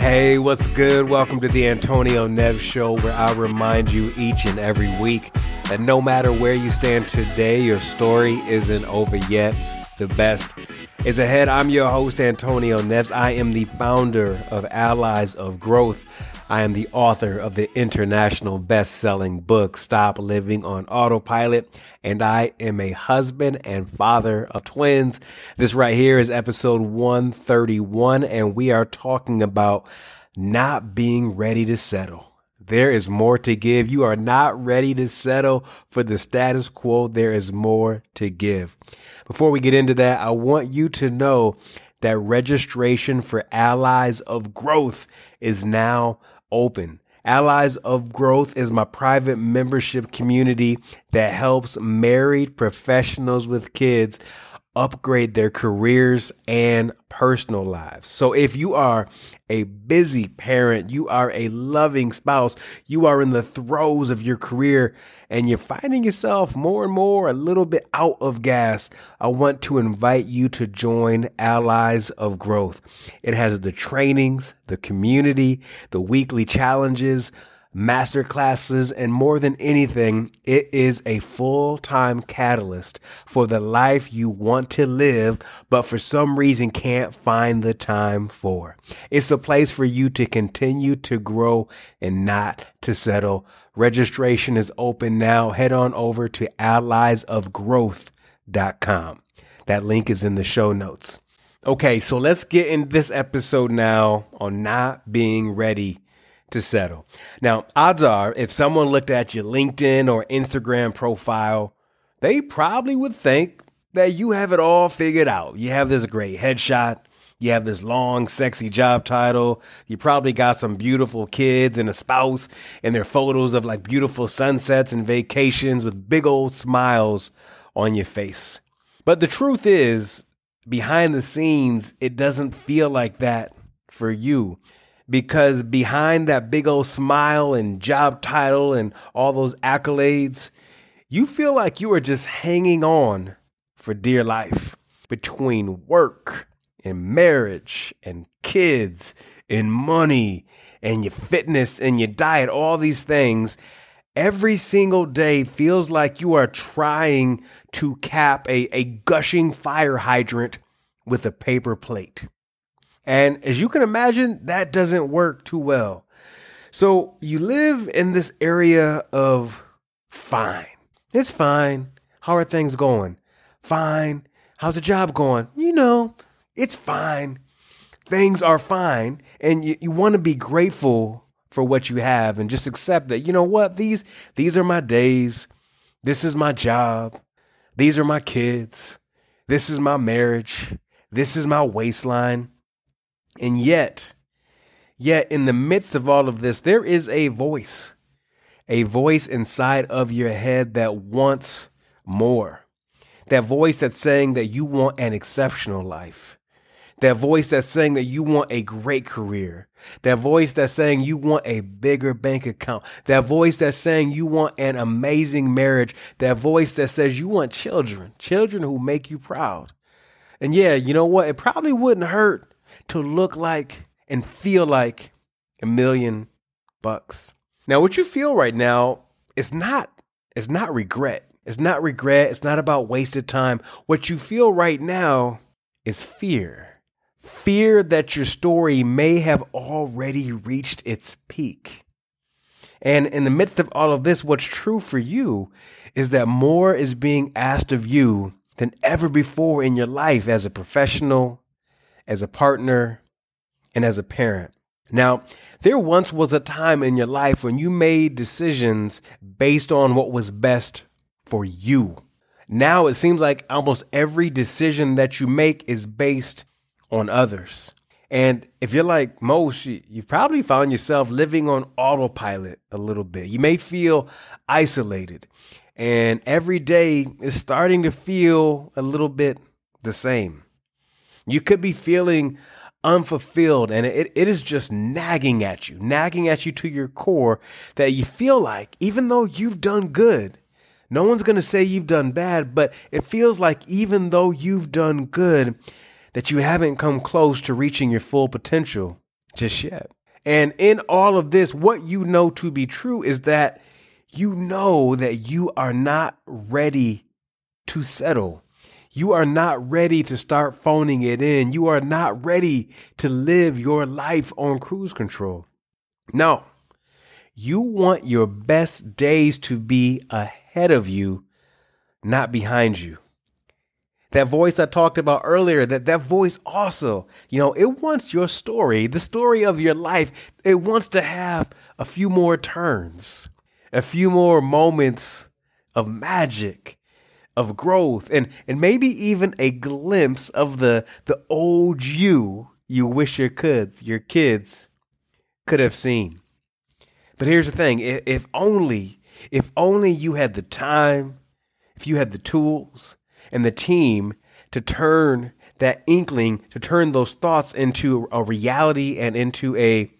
Hey, what's good? Welcome to the Antonio Neves Show, where I remind you each and every week that no matter where you stand today, your story isn't over yet. The best is ahead. I'm your host, Antonio Neves. I am the founder of Allies of Growth. I am the author of the international best selling book, Stop Living on Autopilot, and I am a husband and father of twins. This right here is episode 131, and we are talking about not being ready to settle. There is more to give. You are not ready to settle for the status quo. There is more to give. Before we get into that, I want you to know that registration for Allies of Growth is now open. Allies of Growth is my private membership community that helps married professionals with kids upgrade their careers and personal lives. So if you are a busy parent, you are a loving spouse, you are in the throes of your career and you're finding yourself more and more a little bit out of gas, I want to invite you to join Allies of Growth. It has the trainings, the community, the weekly challenges, master classes, and more than anything, it is a full time catalyst for the life you want to live, but for some reason can't find the time for. It's a place for you to continue to grow and not to settle. Registration is open now. Head on over to alliesofgrowth.com. That link is in the show notes. Okay, so let's get in this episode now on not being ready to settle. Now, odds are if someone looked at your LinkedIn or Instagram profile, they probably would think that you have it all figured out. You have this great headshot. You have this long, sexy job title. You probably got some beautiful kids and a spouse and their photos of like beautiful sunsets and vacations with big old smiles on your face. But the truth is, behind the scenes, it doesn't feel like that for you because behind that big old smile and job title and all those accolades, you feel like you are just hanging on for dear life between work and marriage and kids and money and your fitness and your diet, all these things. Every single day feels like you are trying to cap a, a gushing fire hydrant with a paper plate. And as you can imagine, that doesn't work too well. So you live in this area of fine. It's fine. How are things going? Fine. How's the job going? You know, it's fine. Things are fine. And you, you want to be grateful for what you have and just accept that, you know what? These, these are my days. This is my job. These are my kids. This is my marriage. This is my waistline. And yet, yet in the midst of all of this, there is a voice, a voice inside of your head that wants more. That voice that's saying that you want an exceptional life. That voice that's saying that you want a great career. That voice that's saying you want a bigger bank account. That voice that's saying you want an amazing marriage. That voice that says you want children, children who make you proud. And yeah, you know what? It probably wouldn't hurt to look like and feel like a million bucks. Now, what you feel right now is not it's not regret. It's not regret. It's not about wasted time. What you feel right now is fear. Fear that your story may have already reached its peak. And in the midst of all of this, what's true for you is that more is being asked of you than ever before in your life as a professional, as a partner, and as a parent. Now, there once was a time in your life when you made decisions based on what was best for you. Now it seems like almost every decision that you make is based on others. And if you're like most, you've probably found yourself living on autopilot a little bit. You may feel isolated, and every day is starting to feel a little bit the same. You could be feeling unfulfilled and it, it is just nagging at you, nagging at you to your core that you feel like, even though you've done good, no one's going to say you've done bad, but it feels like even though you've done good, that you haven't come close to reaching your full potential just yet. And in all of this, what you know to be true is that you know that you are not ready to settle. You are not ready to start phoning it in. You are not ready to live your life on cruise control. No, you want your best days to be ahead of you, not behind you. That voice I talked about earlier, that that voice also, you know, it wants your story, the story of your life. It wants to have a few more turns, a few more moments of magic, of growth and and maybe even a glimpse of the the old you you wish your kids your kids could have seen. But here's the thing, if only if only you had the time, if you had the tools and the team to turn that inkling, to turn those thoughts into a reality and into a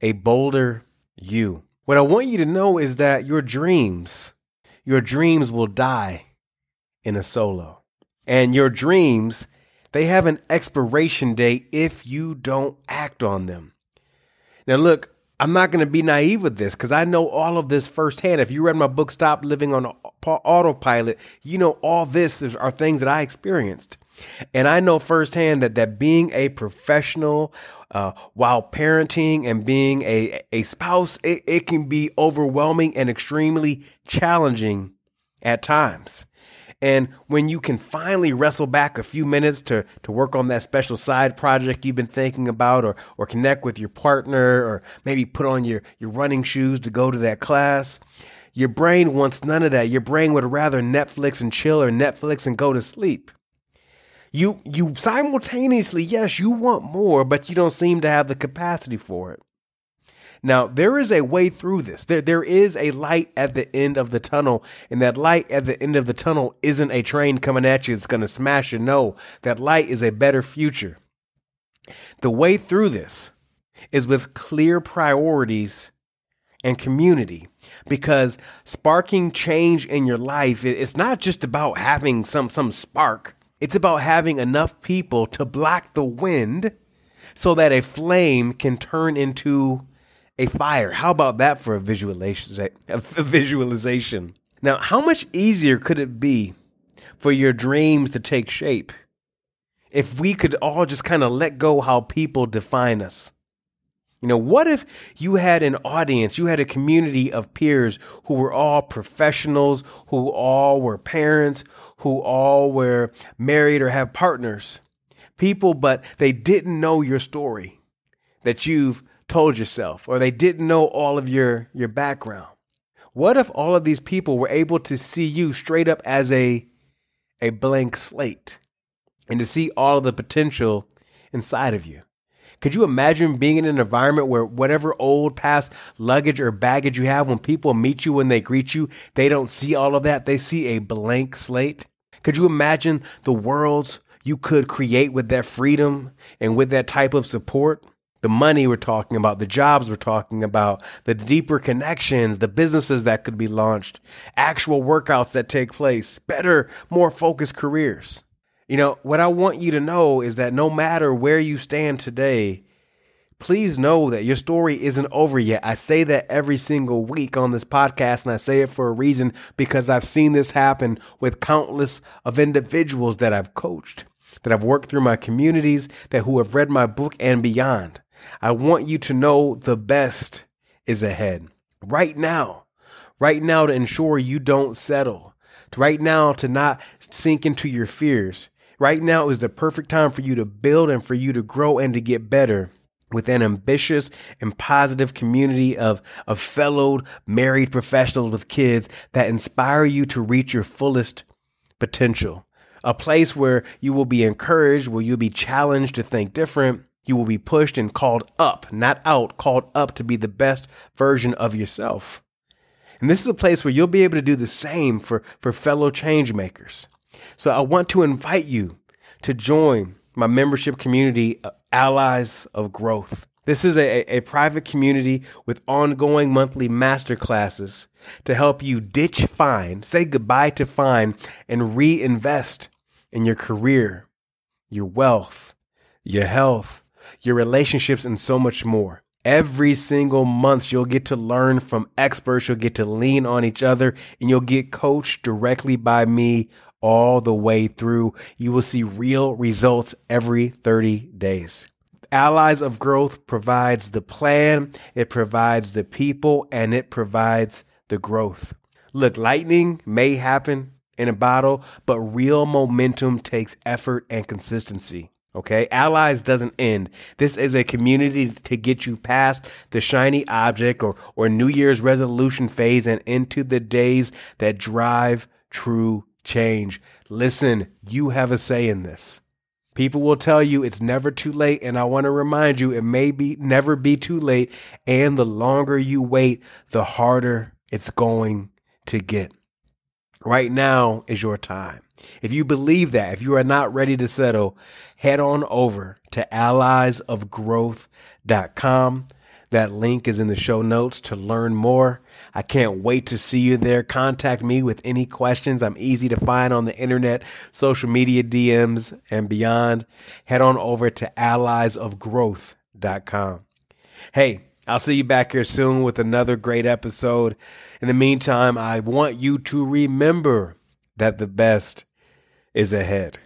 a bolder you. What I want you to know is that your dreams, your dreams will die in a solo. And your dreams, they have an expiration date if you don't act on them. Now, look, I'm not going to be naive with this because I know all of this firsthand. If you read my book, Stop Living on Autopilot, you know all this is, are things that I experienced. And I know firsthand that, that being a professional uh, while parenting and being a, a spouse, it, it can be overwhelming and extremely challenging at times. And when you can finally wrestle back a few minutes to, to work on that special side project you've been thinking about or, or connect with your partner or maybe put on your, your running shoes to go to that class, your brain wants none of that. Your brain would rather Netflix and chill or Netflix and go to sleep. You, you simultaneously, yes, you want more, but you don't seem to have the capacity for it. Now, there is a way through this. There, there is a light at the end of the tunnel, and that light at the end of the tunnel isn't a train coming at you that's going to smash you. No, that light is a better future. The way through this is with clear priorities and community because sparking change in your life it's not just about having some some spark it's about having enough people to block the wind so that a flame can turn into a fire. How about that for a visualization? A visualization. Now, how much easier could it be for your dreams to take shape if we could all just kind of let go how people define us? You know, what if you had an audience, you had a community of peers who were all professionals, who all were parents, who all were married or have partners? People, but they didn't know your story that you've told yourself or they didn't know all of your, your background? What if all of these people were able to see you straight up as a, a blank slate and to see all of the potential inside of you? Could you imagine being in an environment where whatever old past luggage or baggage you have, when people meet you, when they greet you, they don't see all of that. They see a blank slate. Could you imagine the worlds you could create with that freedom and with that type of support? The money we're talking about, the jobs we're talking about, the deeper connections, the businesses that could be launched, actual workouts that take place, better, more focused careers. You know, what I want you to know is that no matter where you stand today, please know that your story isn't over yet. I say that every single week on this podcast, and I say it for a reason because I've seen this happen with countless of individuals that I've coached, that I've worked through my communities, that who have read my book and beyond. I want you to know the best is ahead right now, right now to ensure you don't settle, right now to not sink into your fears. Right now is the perfect time for you to build and for you to grow and to get better with an ambitious and positive community of, of fellow married professionals with kids that inspire you to reach your fullest potential. A place where you will be encouraged, where you'll be challenged to think different, you will be pushed and called up, not out, called up to be the best version of yourself. And this is a place where you'll be able to do the same for, for fellow change makers. So I want to invite you to join my membership community, uh, Allies of Growth. This is a, a private community with ongoing monthly master classes to help you ditch fine, say goodbye to fine, and reinvest in your career, your wealth, your health, your relationships, and so much more. Every single month, you'll get to learn from experts. You'll get to lean on each other and you'll get coached directly by me all the way through. You will see real results every 30 days. Allies of Growth provides the plan, it provides the people, and it provides the growth. Look, lightning may happen in a bottle, but real momentum takes effort and consistency. Okay. Allies doesn't end. This is a community to get you past the shiny object or, or New Year's resolution phase and into the days that drive true change. Listen, you have a say in this. People will tell you it's never too late. And I want to remind you, it may be never be too late. And the longer you wait, the harder it's going to get. Right now is your time. If you believe that, if you are not ready to settle, head on over to alliesofgrowth.com. That link is in the show notes to learn more. I can't wait to see you there. Contact me with any questions. I'm easy to find on the internet, social media DMs and beyond. Head on over to alliesofgrowth.com. Hey, I'll see you back here soon with another great episode. In the meantime, I want you to remember that the best is ahead.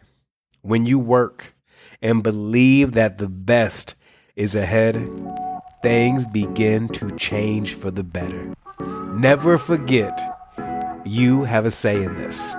When you work and believe that the best is ahead, things begin to change for the better. Never forget, you have a say in this.